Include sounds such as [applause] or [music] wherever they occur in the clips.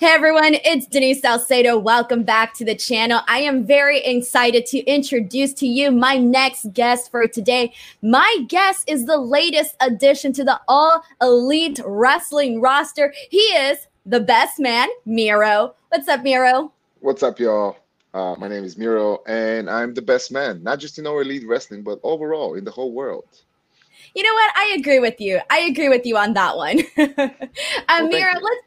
Hey everyone, it's Denise Salcedo. Welcome back to the channel. I am very excited to introduce to you my next guest for today. My guest is the latest addition to the All Elite Wrestling roster. He is the best man, Miro. What's up, Miro? What's up, y'all? Uh, my name is Miro, and I'm the best man, not just in All Elite Wrestling, but overall in the whole world. You know what? I agree with you. I agree with you on that one. [laughs] uh, well, Miro, let's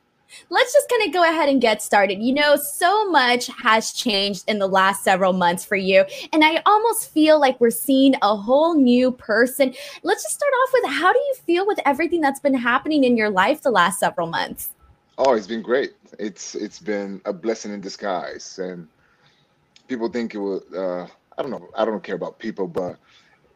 let's just kind of go ahead and get started. You know, so much has changed in the last several months for you. And I almost feel like we're seeing a whole new person. Let's just start off with how do you feel with everything that's been happening in your life the last several months? Oh, it's been great. It's it's been a blessing in disguise. And people think it was uh I don't know, I don't care about people, but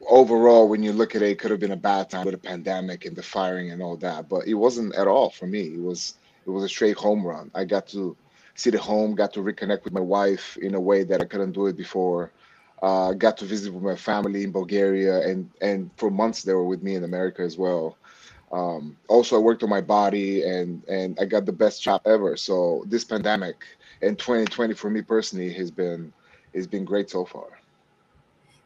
overall when you look at it, it could have been a bad time with a pandemic and the firing and all that. But it wasn't at all for me. It was it was a straight home run. I got to see the home, got to reconnect with my wife in a way that I couldn't do it before. Uh, got to visit with my family in Bulgaria, and and for months they were with me in America as well. Um, also, I worked on my body, and and I got the best job ever. So this pandemic and 2020 for me personally has been has been great so far.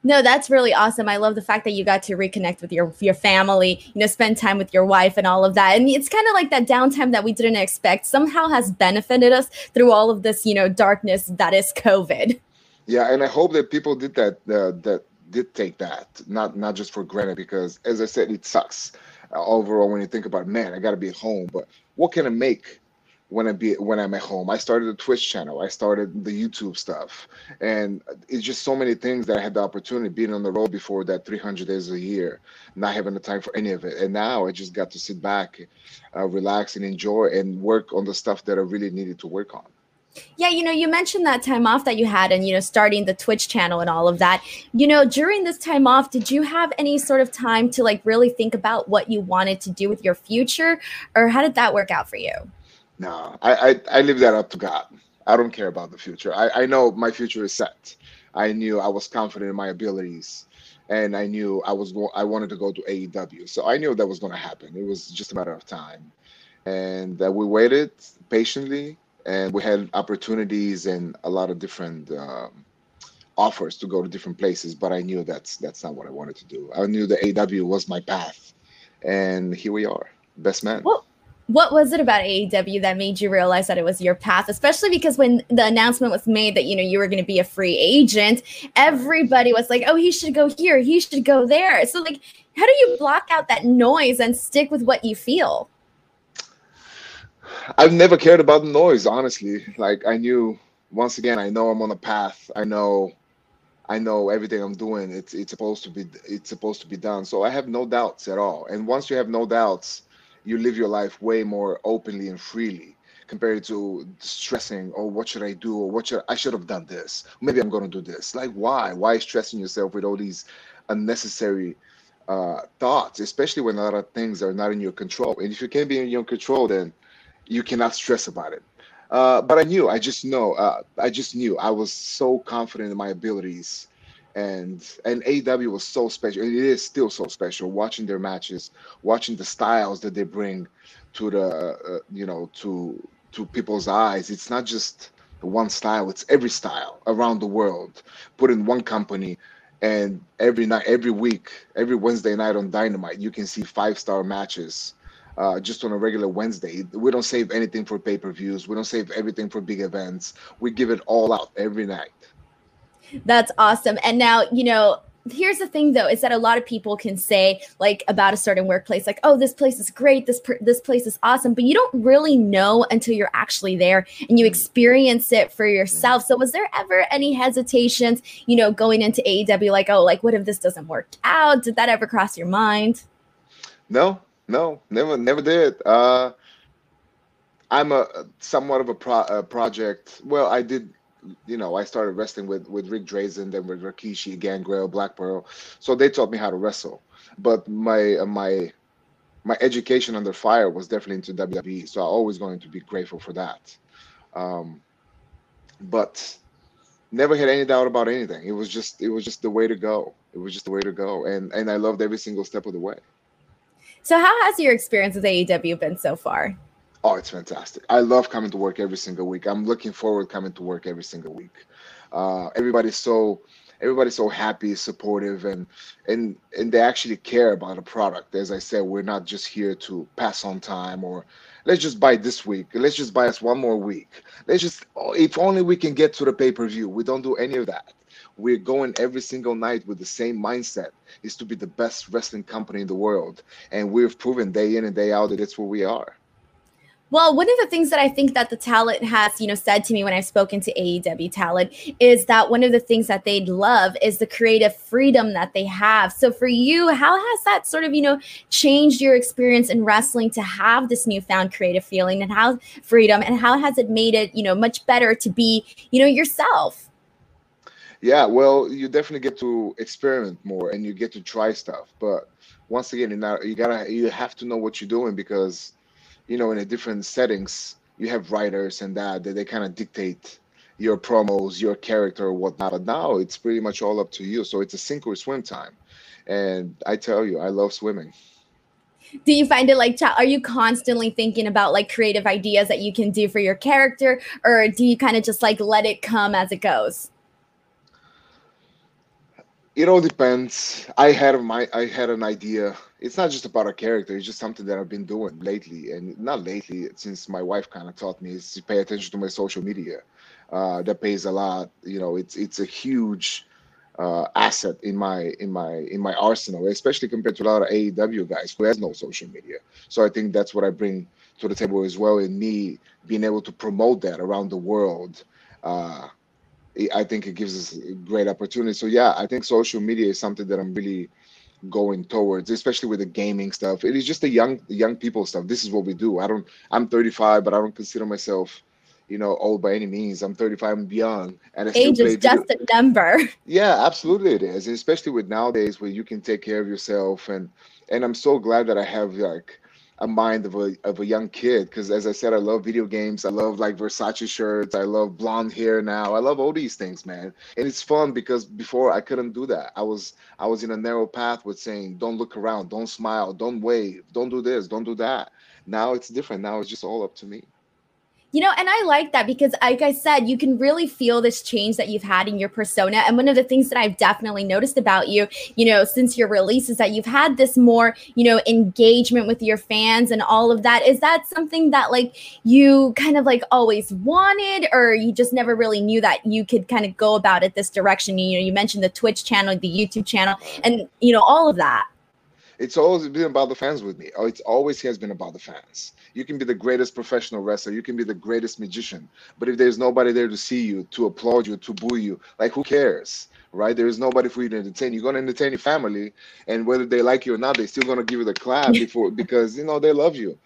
No, that's really awesome. I love the fact that you got to reconnect with your your family, you know, spend time with your wife and all of that. And it's kind of like that downtime that we didn't expect somehow has benefited us through all of this, you know, darkness that is COVID. Yeah, and I hope that people did that uh, that did take that, not not just for granted because as I said, it sucks overall when you think about, man, I got to be at home, but what can I make when I be when I'm at home. I started a Twitch channel. I started the YouTube stuff, and it's just so many things that I had the opportunity being on the road before that 300 days a year, not having the time for any of it. And now I just got to sit back, uh, relax, and enjoy and work on the stuff that I really needed to work on. Yeah, you know, you mentioned that time off that you had and, you know, starting the Twitch channel and all of that. You know, during this time off, did you have any sort of time to like really think about what you wanted to do with your future? Or how did that work out for you? No, I, I, I leave that up to God. I don't care about the future. I, I know my future is set. I knew I was confident in my abilities, and I knew I was going. I wanted to go to AEW, so I knew that was going to happen. It was just a matter of time, and uh, we waited patiently, and we had opportunities and a lot of different um, offers to go to different places. But I knew that's that's not what I wanted to do. I knew the AEW was my path, and here we are, best man. Well, what was it about AEW that made you realize that it was your path? Especially because when the announcement was made that you know you were going to be a free agent, everybody was like, "Oh, he should go here, he should go there." So, like, how do you block out that noise and stick with what you feel? I've never cared about the noise, honestly. Like, I knew once again, I know I'm on a path. I know, I know everything I'm doing. It's it's supposed to be it's supposed to be done. So I have no doubts at all. And once you have no doubts you live your life way more openly and freely compared to stressing oh what should i do? Or what should i should have done this. Maybe i'm going to do this. Like why? Why stressing yourself with all these unnecessary uh, thoughts especially when a lot of things are not in your control? And if you can't be in your control then you cannot stress about it. Uh, but i knew i just know uh, i just knew. I was so confident in my abilities and and AEW was so special. And it is still so special watching their matches, watching the styles that they bring to the uh, you know to to people's eyes. It's not just one style; it's every style around the world put in one company. And every night, every week, every Wednesday night on Dynamite, you can see five star matches uh, just on a regular Wednesday. We don't save anything for pay per views. We don't save everything for big events. We give it all out every night. That's awesome. And now, you know, here's the thing though is that a lot of people can say like about a certain workplace like oh this place is great. This this place is awesome. But you don't really know until you're actually there and you experience it for yourself. So was there ever any hesitations you know going into AEW like oh like what if this doesn't work out? Did that ever cross your mind? No no never never did. Uh I'm a somewhat of a, pro, a project well I did you know, I started wrestling with with Rick Drazen, then with Rikishi, Gangrel, Black Pearl. So they taught me how to wrestle. But my uh, my my education under fire was definitely into WWE. So I'm always going to be grateful for that. Um, but never had any doubt about anything. It was just it was just the way to go. It was just the way to go, and and I loved every single step of the way. So how has your experience with AEW been so far? Oh, it's fantastic. I love coming to work every single week. I'm looking forward coming to work every single week. Uh, everybody's so everybody's so happy, supportive, and and and they actually care about a product. As I said, we're not just here to pass on time or let's just buy this week. Let's just buy us one more week. Let's just if only we can get to the pay per view. We don't do any of that. We're going every single night with the same mindset: is to be the best wrestling company in the world, and we've proven day in and day out that it's where we are. Well, one of the things that I think that the talent has, you know, said to me when I've spoken to AEW talent is that one of the things that they'd love is the creative freedom that they have. So for you, how has that sort of, you know, changed your experience in wrestling to have this newfound creative feeling and how freedom and how has it made it, you know, much better to be, you know, yourself? Yeah, well, you definitely get to experiment more and you get to try stuff. But once again, you gotta you have to know what you're doing because you know, in a different settings, you have writers and that that they kind of dictate your promos, your character, or whatnot. But now it's pretty much all up to you. So it's a sink or swim time. And I tell you, I love swimming. Do you find it like, are you constantly thinking about like creative ideas that you can do for your character, or do you kind of just like let it come as it goes? it all depends. I had my I had an idea. It's not just about a character. It's just something that I've been doing lately, and not lately since my wife kind of taught me is to pay attention to my social media. Uh, that pays a lot. You know, it's it's a huge uh, asset in my in my in my arsenal, especially compared to a lot of AEW guys who has no social media. So I think that's what I bring to the table as well. In me being able to promote that around the world. Uh, I think it gives us a great opportunity. So yeah, I think social media is something that I'm really going towards, especially with the gaming stuff. It is just the young the young people stuff. This is what we do. I don't I'm 35, but I don't consider myself, you know, old by any means. I'm 35 and beyond. And I age is just video. a number. [laughs] Yeah, absolutely it is. Especially with nowadays where you can take care of yourself and and I'm so glad that I have like a mind of a of a young kid because as I said, I love video games. I love like Versace shirts. I love blonde hair now. I love all these things, man. And it's fun because before I couldn't do that. I was I was in a narrow path with saying, don't look around, don't smile, don't wave, don't do this, don't do that. Now it's different. Now it's just all up to me. You know, and I like that because, like I said, you can really feel this change that you've had in your persona. And one of the things that I've definitely noticed about you, you know, since your release is that you've had this more, you know, engagement with your fans and all of that. Is that something that, like, you kind of like always wanted, or you just never really knew that you could kind of go about it this direction? You know, you mentioned the Twitch channel, the YouTube channel, and, you know, all of that it's always been about the fans with me. Oh, it always has been about the fans. You can be the greatest professional wrestler, you can be the greatest magician, but if there's nobody there to see you, to applaud you, to boo you, like who cares? Right? There is nobody for you to entertain. You're gonna entertain your family, and whether they like you or not, they're still gonna give you the clap [laughs] before because you know they love you.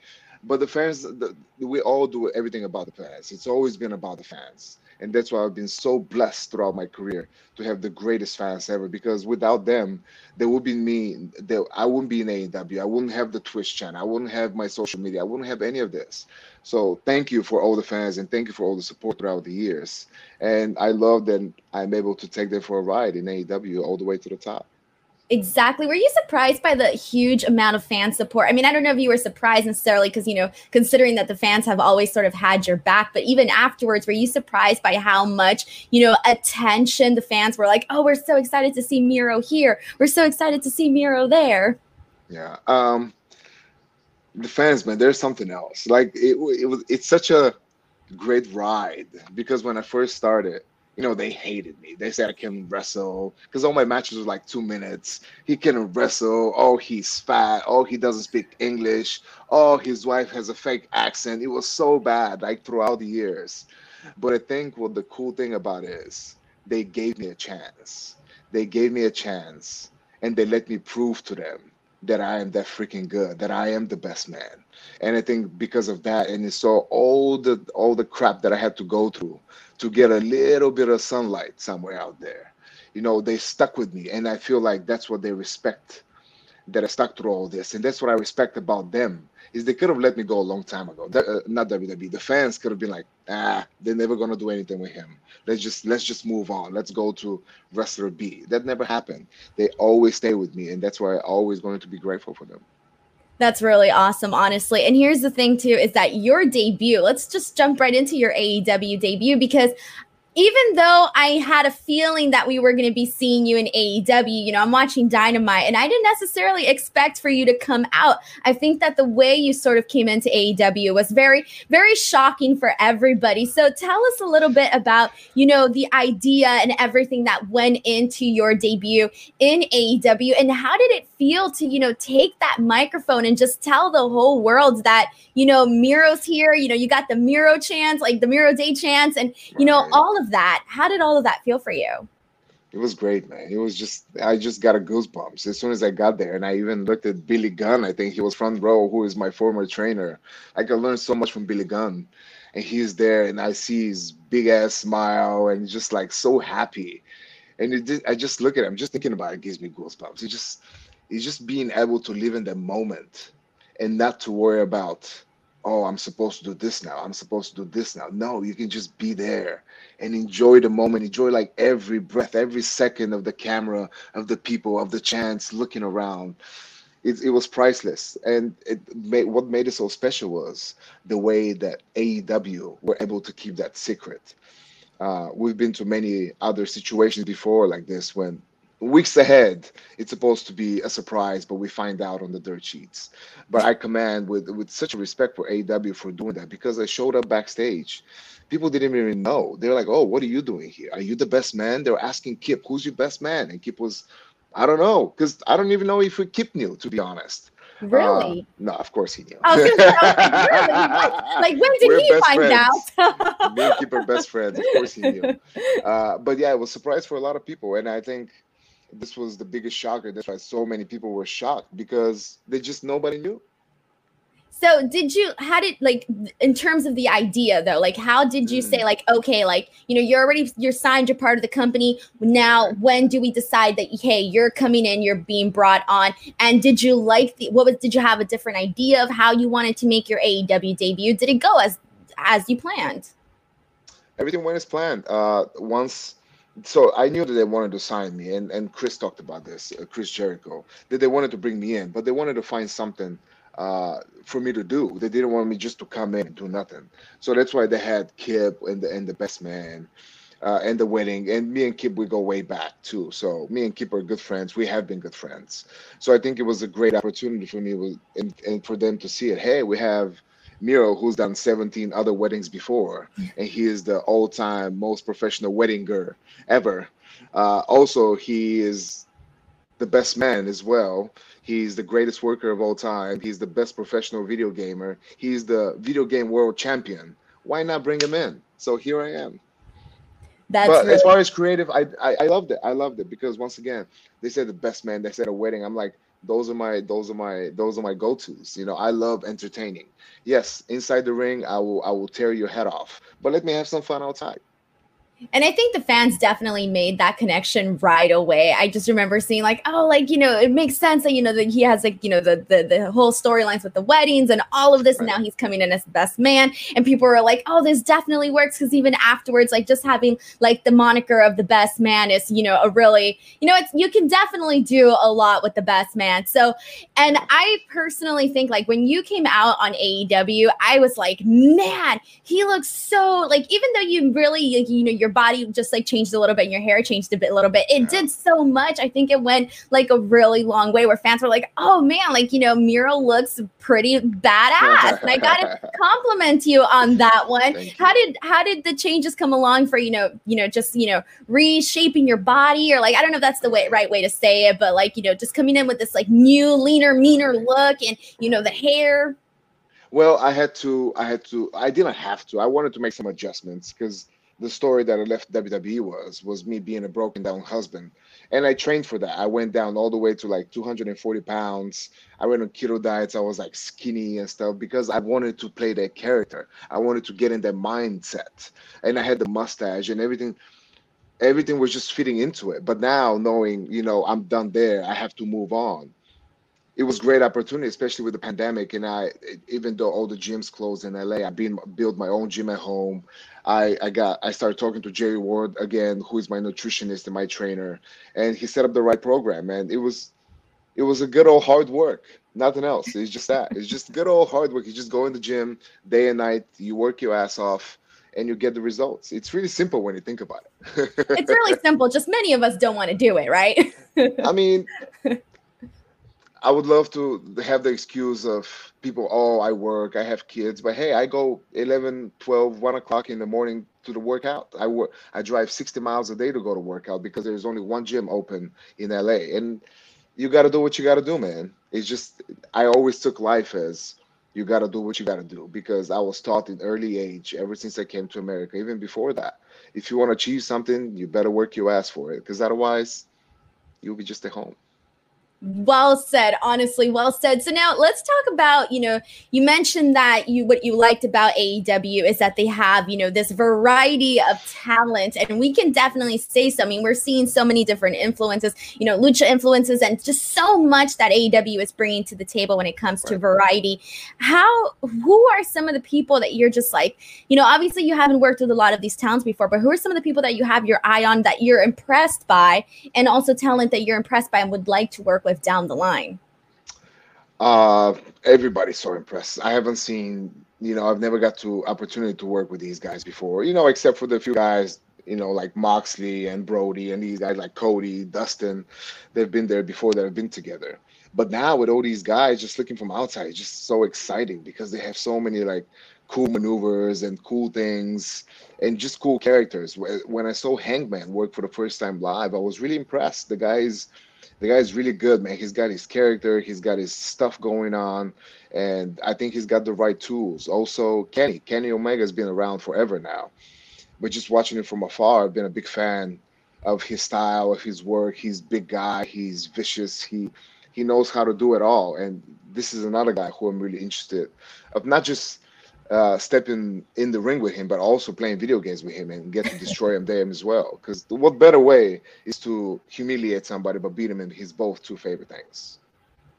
But the fans, the, we all do everything about the fans. It's always been about the fans and that's why I've been so blessed throughout my career to have the greatest fans ever. Because without them, there would be me. There, I wouldn't be in AEW. I wouldn't have the Twitch channel. I wouldn't have my social media. I wouldn't have any of this. So thank you for all the fans and thank you for all the support throughout the years. And I love that I'm able to take them for a ride in AEW all the way to the top. Exactly. Were you surprised by the huge amount of fan support? I mean, I don't know if you were surprised necessarily because, you know, considering that the fans have always sort of had your back, but even afterwards, were you surprised by how much, you know, attention the fans were like, oh, we're so excited to see Miro here. We're so excited to see Miro there. Yeah. Um, the fans, man, there's something else. Like it, it was, it's such a great ride because when I first started, you know, they hated me. They said I couldn't wrestle because all my matches were like two minutes. He couldn't wrestle. Oh, he's fat. Oh, he doesn't speak English. Oh, his wife has a fake accent. It was so bad, like throughout the years. But I think what the cool thing about it is they gave me a chance. They gave me a chance and they let me prove to them that I am that freaking good, that I am the best man. And I think because of that, and it's so all the all the crap that I had to go through to get a little bit of sunlight somewhere out there. You know, they stuck with me, and I feel like that's what they respect that I stuck through all this, and that's what I respect about them. Is they could have let me go a long time ago. uh, not WWE. The fans could have been like, ah, they're never gonna do anything with him. Let's just let's just move on. Let's go to wrestler B. That never happened. They always stay with me, and that's why I'm always going to be grateful for them. That's really awesome, honestly. And here's the thing, too, is that your debut, let's just jump right into your AEW debut because even though I had a feeling that we were going to be seeing you in AEW, you know, I'm watching Dynamite and I didn't necessarily expect for you to come out. I think that the way you sort of came into AEW was very, very shocking for everybody. So tell us a little bit about, you know, the idea and everything that went into your debut in AEW and how did it feel to, you know, take that microphone and just tell the whole world that, you know, Miro's here, you know, you got the Miro chance, like the Miro Day chance, and, you know, all of of that, how did all of that feel for you? It was great, man. It was just I just got a goosebumps as soon as I got there, and I even looked at Billy Gunn. I think he was front row, who is my former trainer. I could learn so much from Billy Gunn, and he's there, and I see his big ass smile, and just like so happy. And it did, I just look at him, just thinking about it gives me goosebumps. He just, he's just being able to live in the moment, and not to worry about oh, I'm supposed to do this now. I'm supposed to do this now. No, you can just be there and enjoy the moment. Enjoy like every breath, every second of the camera, of the people, of the chance looking around. It, it was priceless. And it made, what made it so special was the way that AEW were able to keep that secret. Uh, we've been to many other situations before like this when weeks ahead it's supposed to be a surprise but we find out on the dirt sheets but i command with with such a respect for aw for doing that because i showed up backstage people didn't even know they're like oh what are you doing here are you the best man they were asking kip who's your best man and kip was i don't know because i don't even know if kip knew to be honest Really? Uh, no, of course he knew. I was say, I was like, really? [laughs] like, when did We're he find friends. out? Me and Kip are best friends. Of course he knew. [laughs] Uh, but yeah, it was a surprise for a lot of people, and I think this was the biggest shocker. That's why so many people were shocked because they just nobody knew. So did you how did like in terms of the idea though, like how did you say mm. like okay, like you know, you're already you're signed, you're part of the company. Now when do we decide that hey, you're coming in, you're being brought on? And did you like the what was did you have a different idea of how you wanted to make your AEW debut? Did it go as as you planned? Everything went as planned. Uh once so I knew that they wanted to sign me, and and Chris talked about this, uh, Chris Jericho, that they wanted to bring me in, but they wanted to find something uh, for me to do. They didn't want me just to come in and do nothing. So that's why they had Kip and the and the best man. Uh, and the wedding, and me and Kip we go way back too. So me and Kip are good friends. We have been good friends. So I think it was a great opportunity for me, and, and for them to see it. Hey, we have Miro, who's done 17 other weddings before, and he is the all-time most professional weddinger ever. Uh, also, he is the best man as well. He's the greatest worker of all time. He's the best professional video gamer. He's the video game world champion. Why not bring him in? So here I am. That's but really- as far as creative, I, I I loved it. I loved it because once again, they said the best man. They said a wedding. I'm like, those are my those are my those are my go-to's you know i love entertaining. Yes inside the ring i will i will tear your head off. But let me have some fun outside and I think the fans definitely made that connection right away. I just remember seeing like, oh, like you know, it makes sense that you know that he has like you know the the, the whole storylines with the weddings and all of this. Right. And now he's coming in as the best man, and people were like, oh, this definitely works because even afterwards, like just having like the moniker of the best man is you know a really you know it's you can definitely do a lot with the best man. So, and I personally think like when you came out on AEW, I was like, man, he looks so like even though you really like, you know your body just like changed a little bit and your hair changed a bit, a little bit. It did so much. I think it went like a really long way where fans were like, oh man, like, you know, Miro looks pretty badass. and I got to [laughs] compliment you on that one. How did, how did the changes come along for, you know, you know, just, you know, reshaping your body or like, I don't know if that's the way, right way to say it, but like, you know, just coming in with this like new, leaner, meaner look and, you know, the hair. Well, I had to, I had to, I didn't have to. I wanted to make some adjustments because the story that I left WWE was was me being a broken down husband, and I trained for that. I went down all the way to like 240 pounds. I went on keto diets. I was like skinny and stuff because I wanted to play that character. I wanted to get in that mindset, and I had the mustache and everything. Everything was just fitting into it. But now, knowing you know I'm done there, I have to move on it was great opportunity, especially with the pandemic. And I, even though all the gyms closed in LA, I been built my own gym at home. I, I got, I started talking to Jerry Ward again, who is my nutritionist and my trainer, and he set up the right program. And it was, it was a good old hard work. Nothing else. It's just that. It's just good old hard work. You just go in the gym day and night. You work your ass off, and you get the results. It's really simple when you think about it. it's really [laughs] simple. Just many of us don't want to do it, right? I mean, [laughs] I would love to have the excuse of people, oh, I work, I have kids, but hey, I go 11, 12, 1 o'clock in the morning to the workout. I work, I drive 60 miles a day to go to workout because there's only one gym open in LA. And you got to do what you got to do, man. It's just, I always took life as you got to do what you got to do because I was taught in early age, ever since I came to America, even before that. If you want to achieve something, you better work your ass for it because otherwise, you'll be just at home. Well said, honestly, well said. So now let's talk about, you know, you mentioned that you what you liked about AEW is that they have, you know, this variety of talent and we can definitely say so. I mean, we're seeing so many different influences, you know, lucha influences and just so much that AEW is bringing to the table when it comes to variety. How who are some of the people that you're just like, you know, obviously you haven't worked with a lot of these talents before, but who are some of the people that you have your eye on that you're impressed by and also talent that you're impressed by and would like to work with down the line? Uh, everybody's so impressed. I haven't seen, you know, I've never got to opportunity to work with these guys before, you know, except for the few guys, you know, like Moxley and Brodie and these guys like Cody, Dustin, they've been there before that have been together. But now with all these guys just looking from outside, it's just so exciting because they have so many like cool maneuvers and cool things and just cool characters. When I saw Hangman work for the first time live, I was really impressed. The guy's the guy's really good, man. He's got his character, he's got his stuff going on, and I think he's got the right tools. Also, Kenny, Kenny Omega's been around forever now, but just watching him from afar, I've been a big fan of his style, of his work. He's big guy, he's vicious, he he knows how to do it all, and this is another guy who I'm really interested of not just uh, stepping in the ring with him, but also playing video games with him and get to [laughs] destroy him there as well. Because what better way is to humiliate somebody but beat him in his both two favorite things?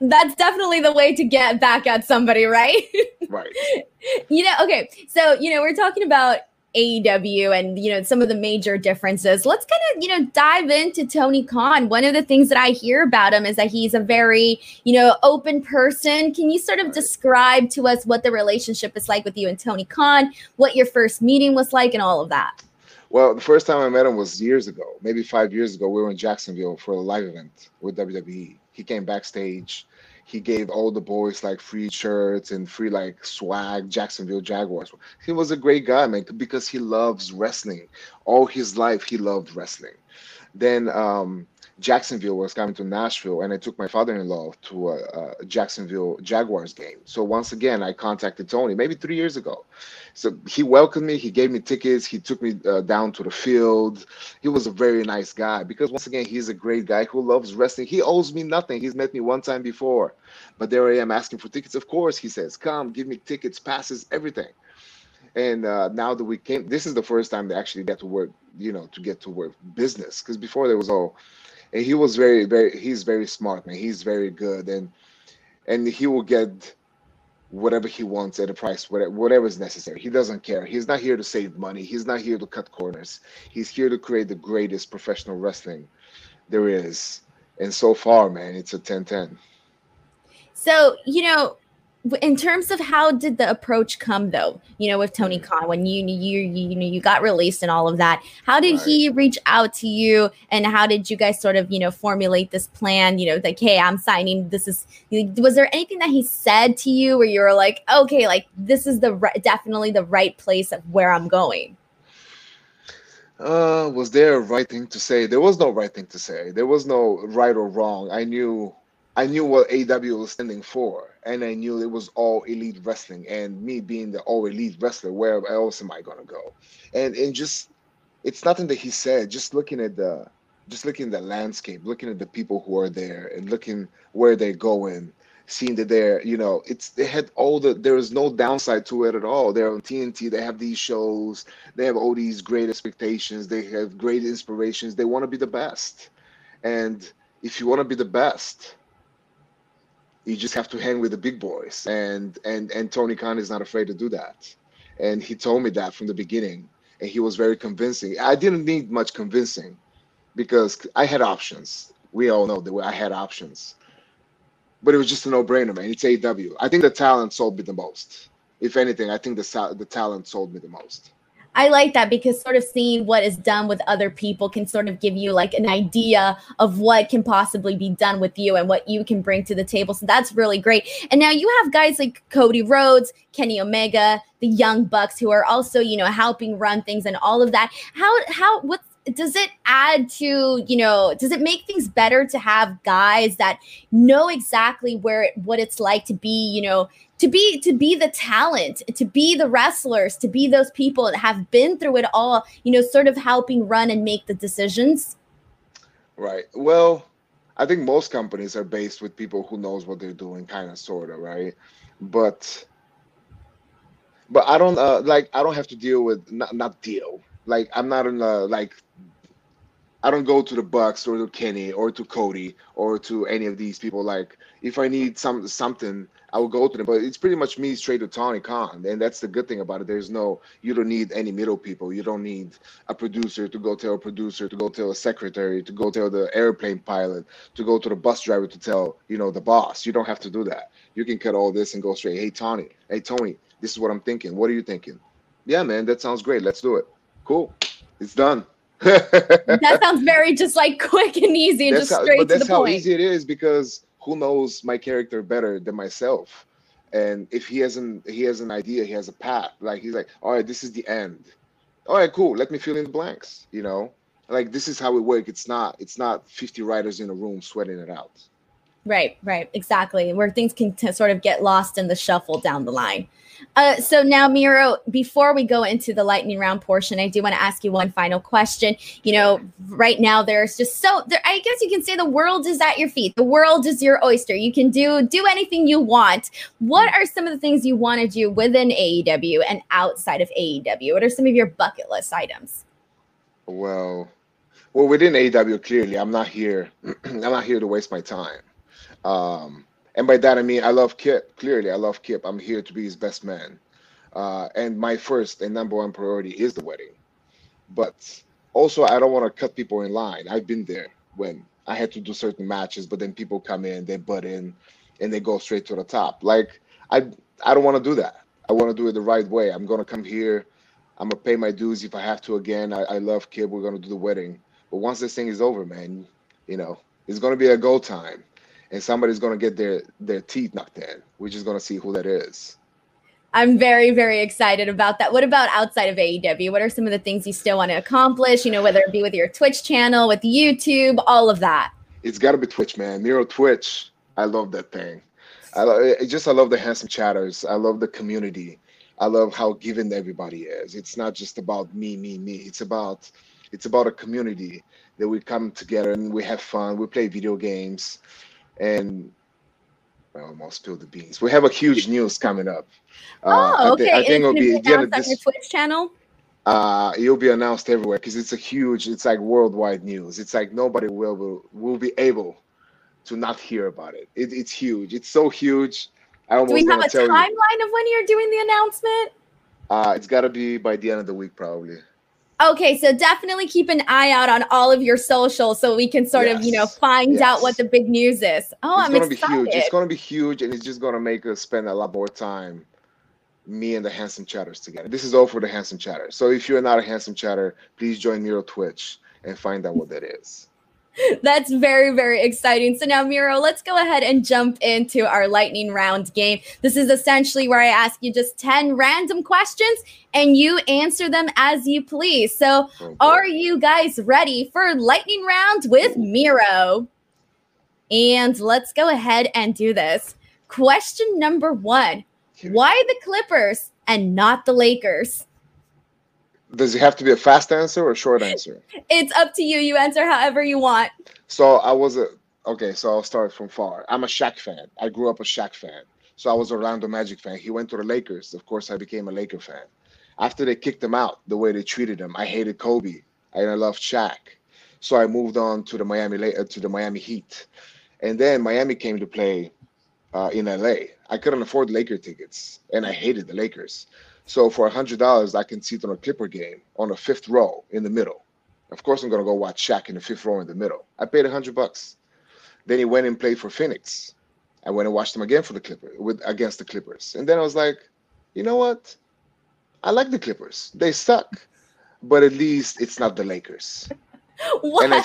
That's definitely the way to get back at somebody, right? Right. [laughs] you know, okay. So, you know, we're talking about AEW and you know some of the major differences. Let's kind of you know dive into Tony Khan. One of the things that I hear about him is that he's a very you know open person. Can you sort of describe to us what the relationship is like with you and Tony Khan? What your first meeting was like, and all of that. Well, the first time I met him was years ago, maybe five years ago. We were in Jacksonville for a live event with WWE. He came backstage he gave all the boys like free shirts and free like swag jacksonville jaguars. He was a great guy man because he loves wrestling all his life he loved wrestling then um, Jacksonville was coming to Nashville, and I took my father-in-law to a, a, Jacksonville Jaguars game. So once again, I contacted Tony maybe three years ago. So he welcomed me. He gave me tickets. He took me uh, down to the field. He was a very nice guy because once again, he's a great guy who loves wrestling. He owes me nothing. He's met me one time before, but there I am asking for tickets. Of course, he says, "Come, give me tickets, passes, everything." And uh, now that we came this is the first time they actually get to work you know to get to work business. Because before there was all and he was very very he's very smart man. He's very good. And and he will get whatever he wants at a price whatever, whatever is necessary. He doesn't care. He's not here to save money. He's not here to cut corners. He's here to create the greatest professional wrestling there is. And so far man it's a 10-10 so you know in terms of how did the approach come though? You know with tony khan when you you you, know you got released and all of that how did right. he reach out to you? And how did you guys sort of you know formulate this plan? You know like hey i'm signing. This is was there anything that he said to you where you were like okay like this is the right, definitely the right place of where i'm going uh was there a right thing to say? There was no right thing to say. There was no right or wrong. I knew I knew what AW was standing for, and I knew it was all elite wrestling. And me being the all elite wrestler, where else am I gonna go? And and just it's nothing that he said. Just looking at the just looking at the landscape, looking at the people who are there, and looking where they're going, seeing that they're you know it's they had all the there is no downside to it at all. They're on TNT. They have these shows. They have all these great expectations. They have great inspirations. They want to be the best, and if you want to be the best you just have to hang with the big boys and and and tony khan is not afraid to do that and he told me that from the beginning and he was very convincing i didn't need much convincing because i had options we all know that i had options but it was just a no-brainer, man. It's AEW. I think the talent sold me the most. If anything, I think the the talent sold me the most. I like that because sort of seeing what is done with other people can sort of give you like an idea of what can possibly be done with you and what you can bring to the table. So that's really great. And now you have guys like Cody Rhodes, Kenny Omega, the Young Bucks who are also, you know, helping run things and all of that. How how what does it add to you know does it make things better to have guys that know exactly where it, what it's like to be you know to be to be the talent to be the wrestlers to be those people that have been through it all you know sort of helping run and make the decisions. Right. Well i think most companies are based with people who knows what they're doing kind of sort of right? But but i don't uh, like i don't have to deal with not, not deal. Like i'm not in the like I don't go to the Bucks or to Kenny or to Cody or to any of these people. Like if I need some something, I will go to them. But it's pretty much me straight to Tony Khan, and that's the good thing about it. There's no, you don't need any middle people. You don't need a producer to go tell a producer to go tell a secretary to go tell the airplane pilot to go to the bus driver to tell you know the boss. You don't have to do that. You can cut all this and go straight. Hey Tony, hey Tony, this is what I'm thinking. What are you thinking? Yeah, man, that sounds great. Let's do it. Cool, it's done [laughs] that sounds very just like quick and easy and that's just straight how, but that's how easy it is because who knows my character better than myself. And if he has an he has an idea he has a path like he's like all right this is the end. All right cool let me fill in the blanks you know? Like this is how we work. it's not it's not 50 writers in a room sweating it out right right exactly where things can t- sort of get lost in the shuffle down the line uh, so now, Miro, before we go into the lightning round portion, I do want to ask you one final question. You know, right now there's just so there, I guess you can say the world is at your feet. The world is your oyster. You can do do anything you want. What are some of the things you want to do within AEW and outside of AEW? What are some of your bucket list items? Well, well, within AEW, clearly, I'm not here. [clears throat] I'm not here to waste my time. Um, and by that I mean I love Kip. Clearly, I love Kip. I'm here to be his best man. Uh, and my first and number one priority is the wedding. But also, I don't want to cut people in line. I've been there when I had to do certain matches, but then people come in, they butt in, and they go straight to the top. Like I, I don't want to do that. I want to do it the right way. I'm gonna come here. I'm gonna pay my dues if I have to. Again, I, I love Kip. We're gonna do the wedding. But once this thing is over, man, you know, it's gonna be a go time and somebody's going to get their their teeth knocked in. We're just going to see who that is. I'm very, very excited about that. What about outside of AEW? What are some of the things you still want to accomplish? You know, whether it be with your Twitch channel, with YouTube, all of that. It's got to be Twitch, man. Miro Twitch. I love that thing. I love it. Just I love the handsome chatters. I love the community. I love how given everybody is. It's not just about me, me, me. It's about it's about a community that we come together and we have fun. We play video games and I almost spilled the beans. We have a huge news coming up. Uh, oh, okay. I, th- I think it'll be, be announced on this, your Twitch channel. Uh, it'll be announced everywhere because it's a huge. It's like worldwide news. It's like nobody will will, will be able to not hear about it. it it's huge. It's so huge. I almost Do we have a timeline you, of when you're doing the announcement? Uh, it's got to be by the end of the week, probably. Okay, so definitely keep an eye out on all of your socials so we can sort yes. of, you know, find yes. out what the big news is. Oh, it's I'm gonna excited. be huge. It's gonna be huge, and it's just gonna make us spend a lot more time, me and the handsome chatters together. This is all for the handsome chatter. So if you're not a handsome chatter, please join me on Twitch and find out what that is. [laughs] That's very, very exciting. So now, Miro, let's go ahead and jump into our lightning round game. This is essentially where I ask you just 10 random questions and you answer them as you please. So, oh, are you guys ready for lightning round with Miro? And let's go ahead and do this. Question number one Why the Clippers and not the Lakers? Does it have to be a fast answer or a short answer? [laughs] It's up to you. You answer however you want. So I was a okay. So I'll start from far. I'm a Shaq fan. I grew up a Shaq fan. So I was a Orlando Magic fan. He went to the Lakers. Of course, I became a Laker fan. After they kicked him out, the way they treated him, I hated Kobe and I loved Shaq. So I moved on to the Miami uh, to the Miami Heat, and then Miami came to play uh, in LA. I couldn't afford Laker tickets, and I hated the Lakers. So for a hundred dollars, I can sit on a Clipper game on a fifth row in the middle. Of course, I'm gonna go watch Shaq in the fifth row in the middle. I paid a hundred bucks. Then he went and played for Phoenix. I went and watched them again for the Clippers with against the Clippers, and then I was like, you know what? I like the Clippers. They suck, but at least it's not the Lakers. [laughs] What? And I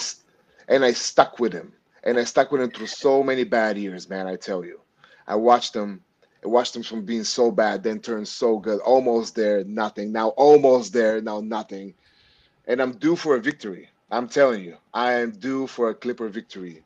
and I stuck with him, and I stuck with him through so many bad years, man. I tell you, I watched them. I watched them from being so bad, then turn so good, almost there, nothing. Now almost there, now nothing. And I'm due for a victory. I'm telling you, I am due for a Clipper victory.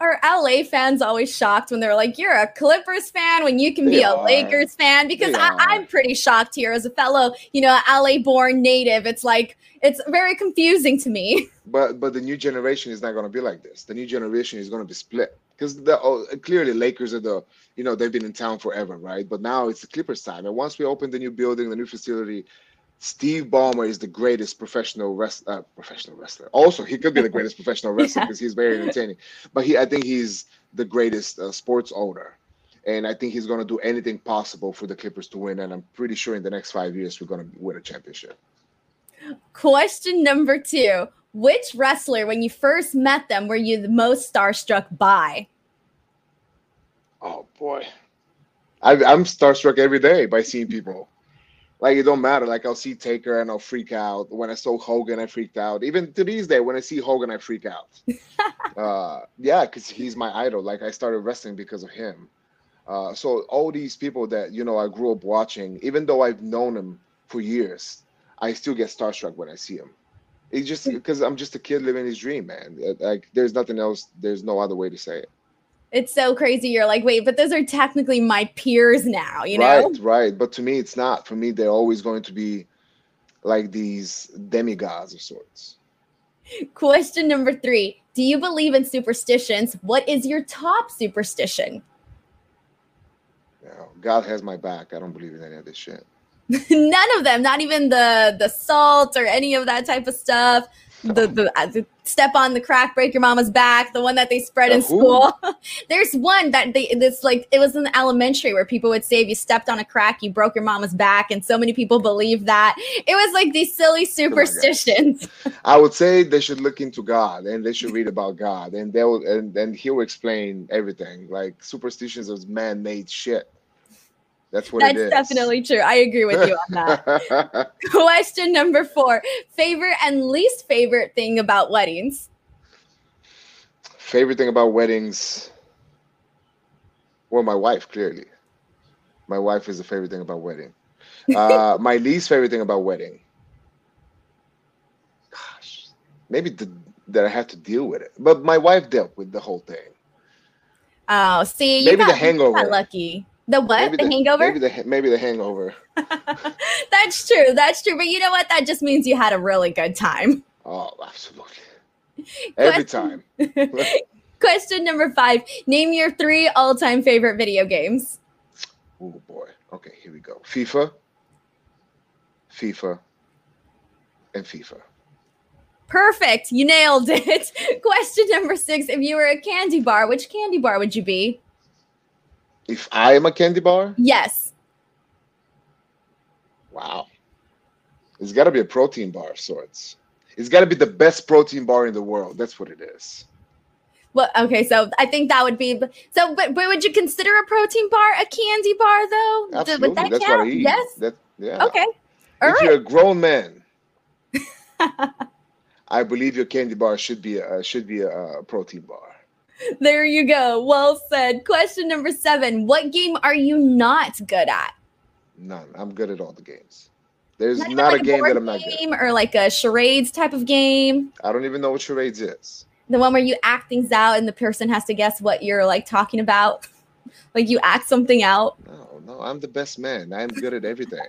Are LA fans always shocked when they're like, you're a Clippers fan when you can be They a are. Lakers fan? Because They I. I'm pretty shocked here as a fellow, you know, LA born native. It's like, it's very confusing to me. [laughs] But but the new generation is not going to be like this. The new generation is going to be split because oh, clearly Lakers are the you know they've been in town forever, right? But now it's the Clippers time, and once we open the new building, the new facility, Steve Ballmer is the greatest professional rest uh, professional wrestler. Also, he could be the greatest professional [laughs] wrestler Yeah. because he's very entertaining. But he, I think he's the greatest uh, sports owner. And I think he's going to do anything possible for the Clippers to win. And I'm pretty sure in the next five years, we're going to win a championship. Question number two Which wrestler, when you first met them, were you the most starstruck by? Oh boy, I, I'm starstruck every day by seeing people. Like it don't matter. Like I'll see Taker and I'll freak out. When I saw Hogan, I freaked out. Even to these days, when I see Hogan, I freak out. [laughs] uh, yeah, because he's my idol. Like I started wrestling because of him. Uh, so all these people that you know I grew up watching, even though I've known them for years, I still get starstruck when I see him. It's just because I'm just a kid living his dream, man. Uh, Like there's nothing else. There's no other way to say it. It's so crazy. You're like, wait, but those are technically my peers now, you know? Right, right. But to me, it's not. For me, they're always going to be like these demigods of sorts. Question number three Do you believe in superstitions? What is your top superstition? God has my back. I don't believe in any of this shit. [laughs] None of them, not even the the salt or any of that type of stuff. The, the, uh, the step on the crack, break your mama's back, the one that they spread in The school. [laughs] There's one that they it's like it was in the elementary where people would say if you stepped on a crack, you broke your mama's back, and so many people believe that. It was like these silly superstitions. [laughs] I would say they should look into God and they should read about God, and they'll and and He'll explain everything. Like superstitions is man-made shit. That's what it is. That's definitely true. I agree with you on that. [laughs] Question number four favorite and least favorite thing about weddings? Favorite thing about weddings? Well, my wife, clearly. My wife is the favorite thing about wedding. Uh, [laughs] my least favorite thing about wedding. Gosh, maybe the, that I have to deal with it. But my wife dealt with the whole thing. Oh, see, you Maybe the got, you got hangover. lucky. The what? Maybe the, hangover? Maybe the maybe the hangover. [laughs] That's true. That's true. But you know what? That just means you had a really good time. Oh, absolutely. [laughs] Every Question- time. [laughs] Question number five Name your three all time favorite video games. Oh boy. Okay, here we go. FIFA, FIFA, and FIFA. Perfect. You nailed it. Question number six If you were a candy bar, which candy bar would you be? If I am a candy bar, Yes. wow. It's got to be a protein bar of sorts. It's got to be the best protein bar in the world. That's what it is. Well, okay, so I think that would be so. But, but would you consider a protein bar a candy bar though? Absolutely. Would that That's count? what I eat. Yes. That, yeah. Okay. All if right. you're a grown man, [laughs] I believe your candy bar should be a should be a, a protein bar. [laughs] There you go. Well said. Question number seven. What game are you not good at? None. I'm good at all the games. There's Not not, like a game that I'm not good. at. game or like a charades type of game. I don't even know what charades is. The one where you act things out and the person has to guess what you're like talking about. Like you act something out. No, no, I'm the best man. I'm good at everything. [laughs]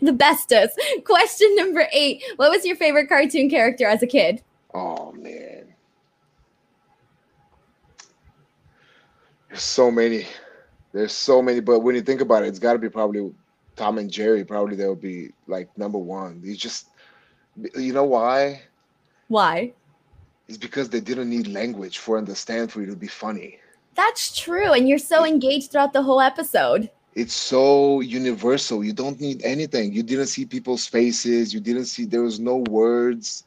The bestest. Question number eight. What was your favorite cartoon character as a kid? Oh man. There's so many. There's so many, but when you think about it, it's gotta be probably Tom and Jerry, probably they'll be like number one. You just you know why? Why? It's because they didn't need language for understand for you to be funny. That's true. And you're so engaged throughout the whole episode. It's so universal. You don't need anything. You didn't see people's faces. You didn't see there was no words.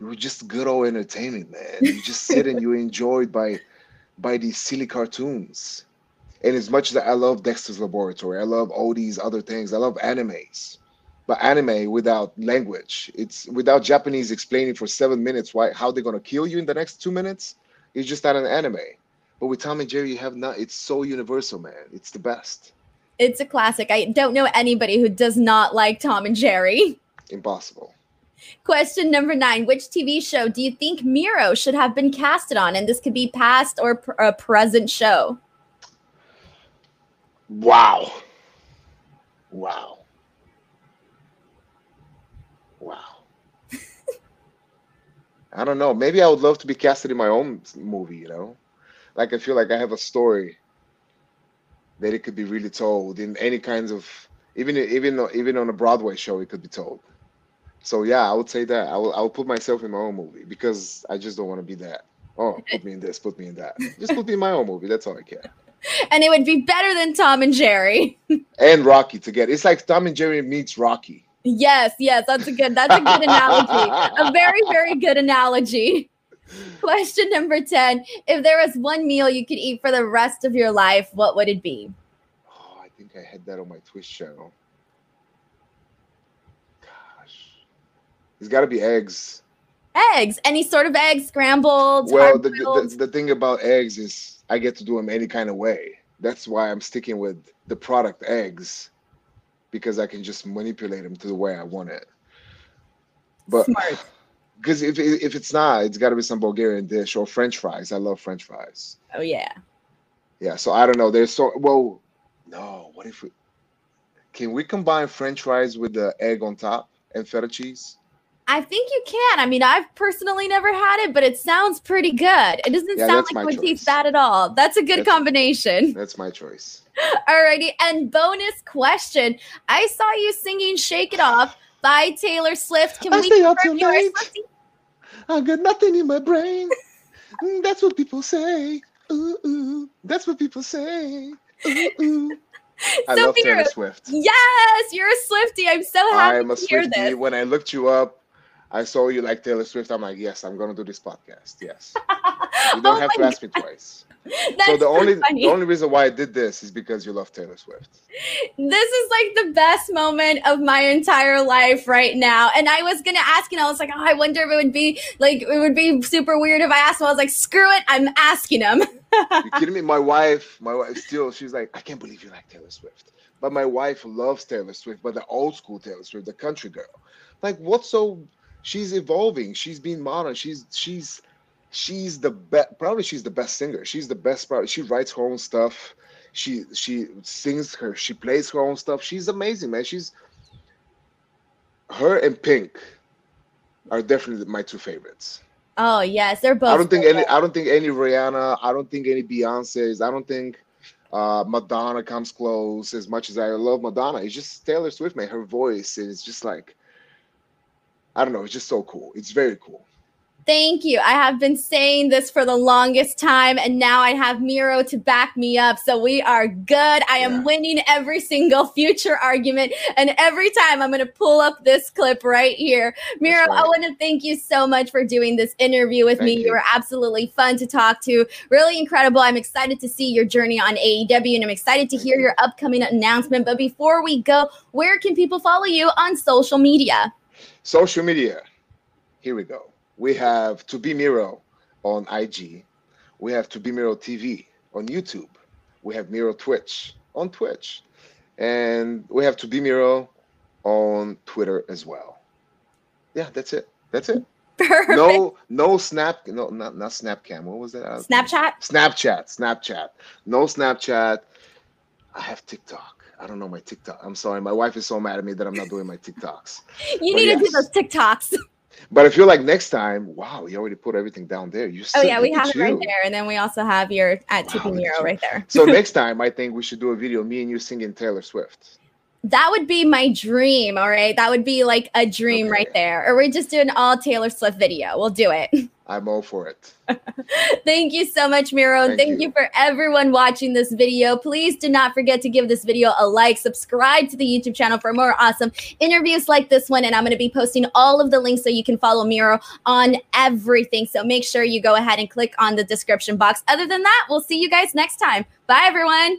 You were just good old entertainment, man. You just sit and you [laughs] enjoyed by by these silly cartoons. And as much as I love Dexter's Laboratory, I love all these other things. I love animes, but anime without language, it's without Japanese explaining for seven minutes why how they're gonna kill you in the next two minutes. It's just not an anime. But with Tom and Jerry, you have not. It's so universal, man. It's the best. It's a classic. I don't know anybody who does not like Tom and Jerry. Impossible. Question number nine Which TV show do you think Miro should have been casted on? And this could be past or pr- a present show. Wow. Wow. Wow. [laughs] I don't know. Maybe I would love to be casted in my own movie, you know? Like I feel like I have a story that it could be really told in any kinds of even even even on a Broadway show it could be told. So yeah, I would say that. I will I will put myself in my own movie because I just don't want to be that. Oh, put me in this, put me in that. Just put me in my own movie. That's all I care. [laughs] And it would be better than Tom and Jerry. [laughs] And Rocky together. It's like Tom and Jerry meets Rocky. Yes, yes, that's a good that's a good analogy. A very very good analogy. [laughs] Question number 10. If there was one meal you could eat for the rest of your life, what would it be? Oh, I think I had that on my Twitch channel. It's got to be eggs. Eggs. Any sort of eggs, scrambled. Well, the, the, the thing about eggs is I get to do them any kind of way. That's why I'm sticking with the product eggs because I can just manipulate them to the way I want it. But because if if it's not, it's got to be some Bulgarian dish or French fries. I love French fries. Oh yeah. Yeah, so I don't know. There's so well. No, what if we can we combine French fries with the egg on top and feta cheese? I think you can. I mean, I've personally never had it, but it sounds pretty good. It doesn't Yeah, sound like my it would taste bad at all. That's a good That's- combination. [laughs] That's my choice. Alrighty. And bonus question. I saw you singing Shake It Off by Taylor Swift. Can I we stay confirm till late. I got nothing in my brain. Mm, That's what people say. Ooh, ooh. That's what people say. Ooh, ooh. [laughs] I So love Taylor Swift. Yes, you're a Swifty. I'm so happy I'm a to hear Swiftie. this. When I looked you up, I saw you like Taylor Swift. I'm like, yes, I'm gonna do this podcast. Yes. [laughs] You don't Oh have to ask me twice. [laughs] That's so the only funny. the only reason why I did this is because you love Taylor Swift. this is like the best moment of my entire life right now. And I was gonna ask, and I was like, oh, I wonder if it would be like it would be super weird if I asked him. I was like, screw it, I'm asking him. [laughs] You kidding me? My wife, my wife still, she's like, I can't believe you like Taylor Swift. But my wife loves Taylor Swift, but the old school Taylor Swift, the country girl. Like, what's so? She's evolving. She's being modern. She's she's she's the best. Probably she's the best singer. She's the best. Probably she writes her own stuff. She she sings her. She plays her own stuff. She's amazing, man. She's her and Pink are definitely my two favorites. Oh yes, they're both. I don't think any. I don't think any Rihanna. I don't think any Beyonce's. I don't think uh, Madonna comes close. As much as I love Madonna, it's just Taylor Swift, man. Her voice, and it's just like, I don't know. It's just so cool. It's very cool. Thank you. I have been saying this for the longest time, and now I have Miro to back me up. So we are good. I am Yeah. winning every single [laughs] future argument. And every time I'm going to pull up this clip right here. Miro, I want to thank you so much for doing this interview with me. Thank You you. were absolutely fun to talk to. Really incredible. I'm excited to see your journey on AEW, and I'm excited to hear you. your upcoming announcement. But before we go, where can people follow you on social media? Social media. Here we go. We have To Be Miro on IG. We have To Be Miro TV on YouTube. We have Miro Twitch on Twitch. And we have To Be Miro on Twitter as well. Yeah, that's it. That's it. Perfect. No, no snap, no, not not Snapcam. What was that? Uh, Snapchat? Snapchat, Snapchat. No Snapchat. I have TikTok. I don't know my TikTok. I'm sorry. My wife is so mad at me that I'm not doing my TikToks. [laughs] You But need to do those TikToks. [laughs] But if you're like next time, wow, you already put everything down there. You Oh yeah, we have it right there, and then we also have your at Wow, TP look at Miro you. right there. So [laughs] next time, I think we should do a video, me and you singing Taylor Swift. That would be my dream. All right, that would be like a dream Okay. right there. Or we just do an all Taylor Swift video. We'll do it. I'm all for it. [laughs] Thank you so much, Miro. Thank, Thank you. you. for everyone watching this video. Please do not forget to give this video a like, subscribe to the YouTube channel for more awesome interviews like this one. And I'm going to be posting all of the links so you can follow Miro on everything. So make sure you go ahead and click on the description box. Other than that, we'll see you guys next time. Bye, everyone.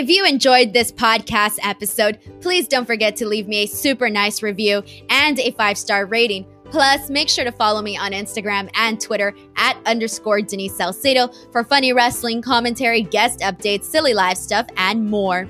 If you enjoyed this podcast episode, please don't forget to leave me a super nice review and a five star rating. Plus, make sure to follow me on Instagram and Twitter at underscore Denise Salcedo for funny wrestling commentary, guest updates, silly live stuff, and more.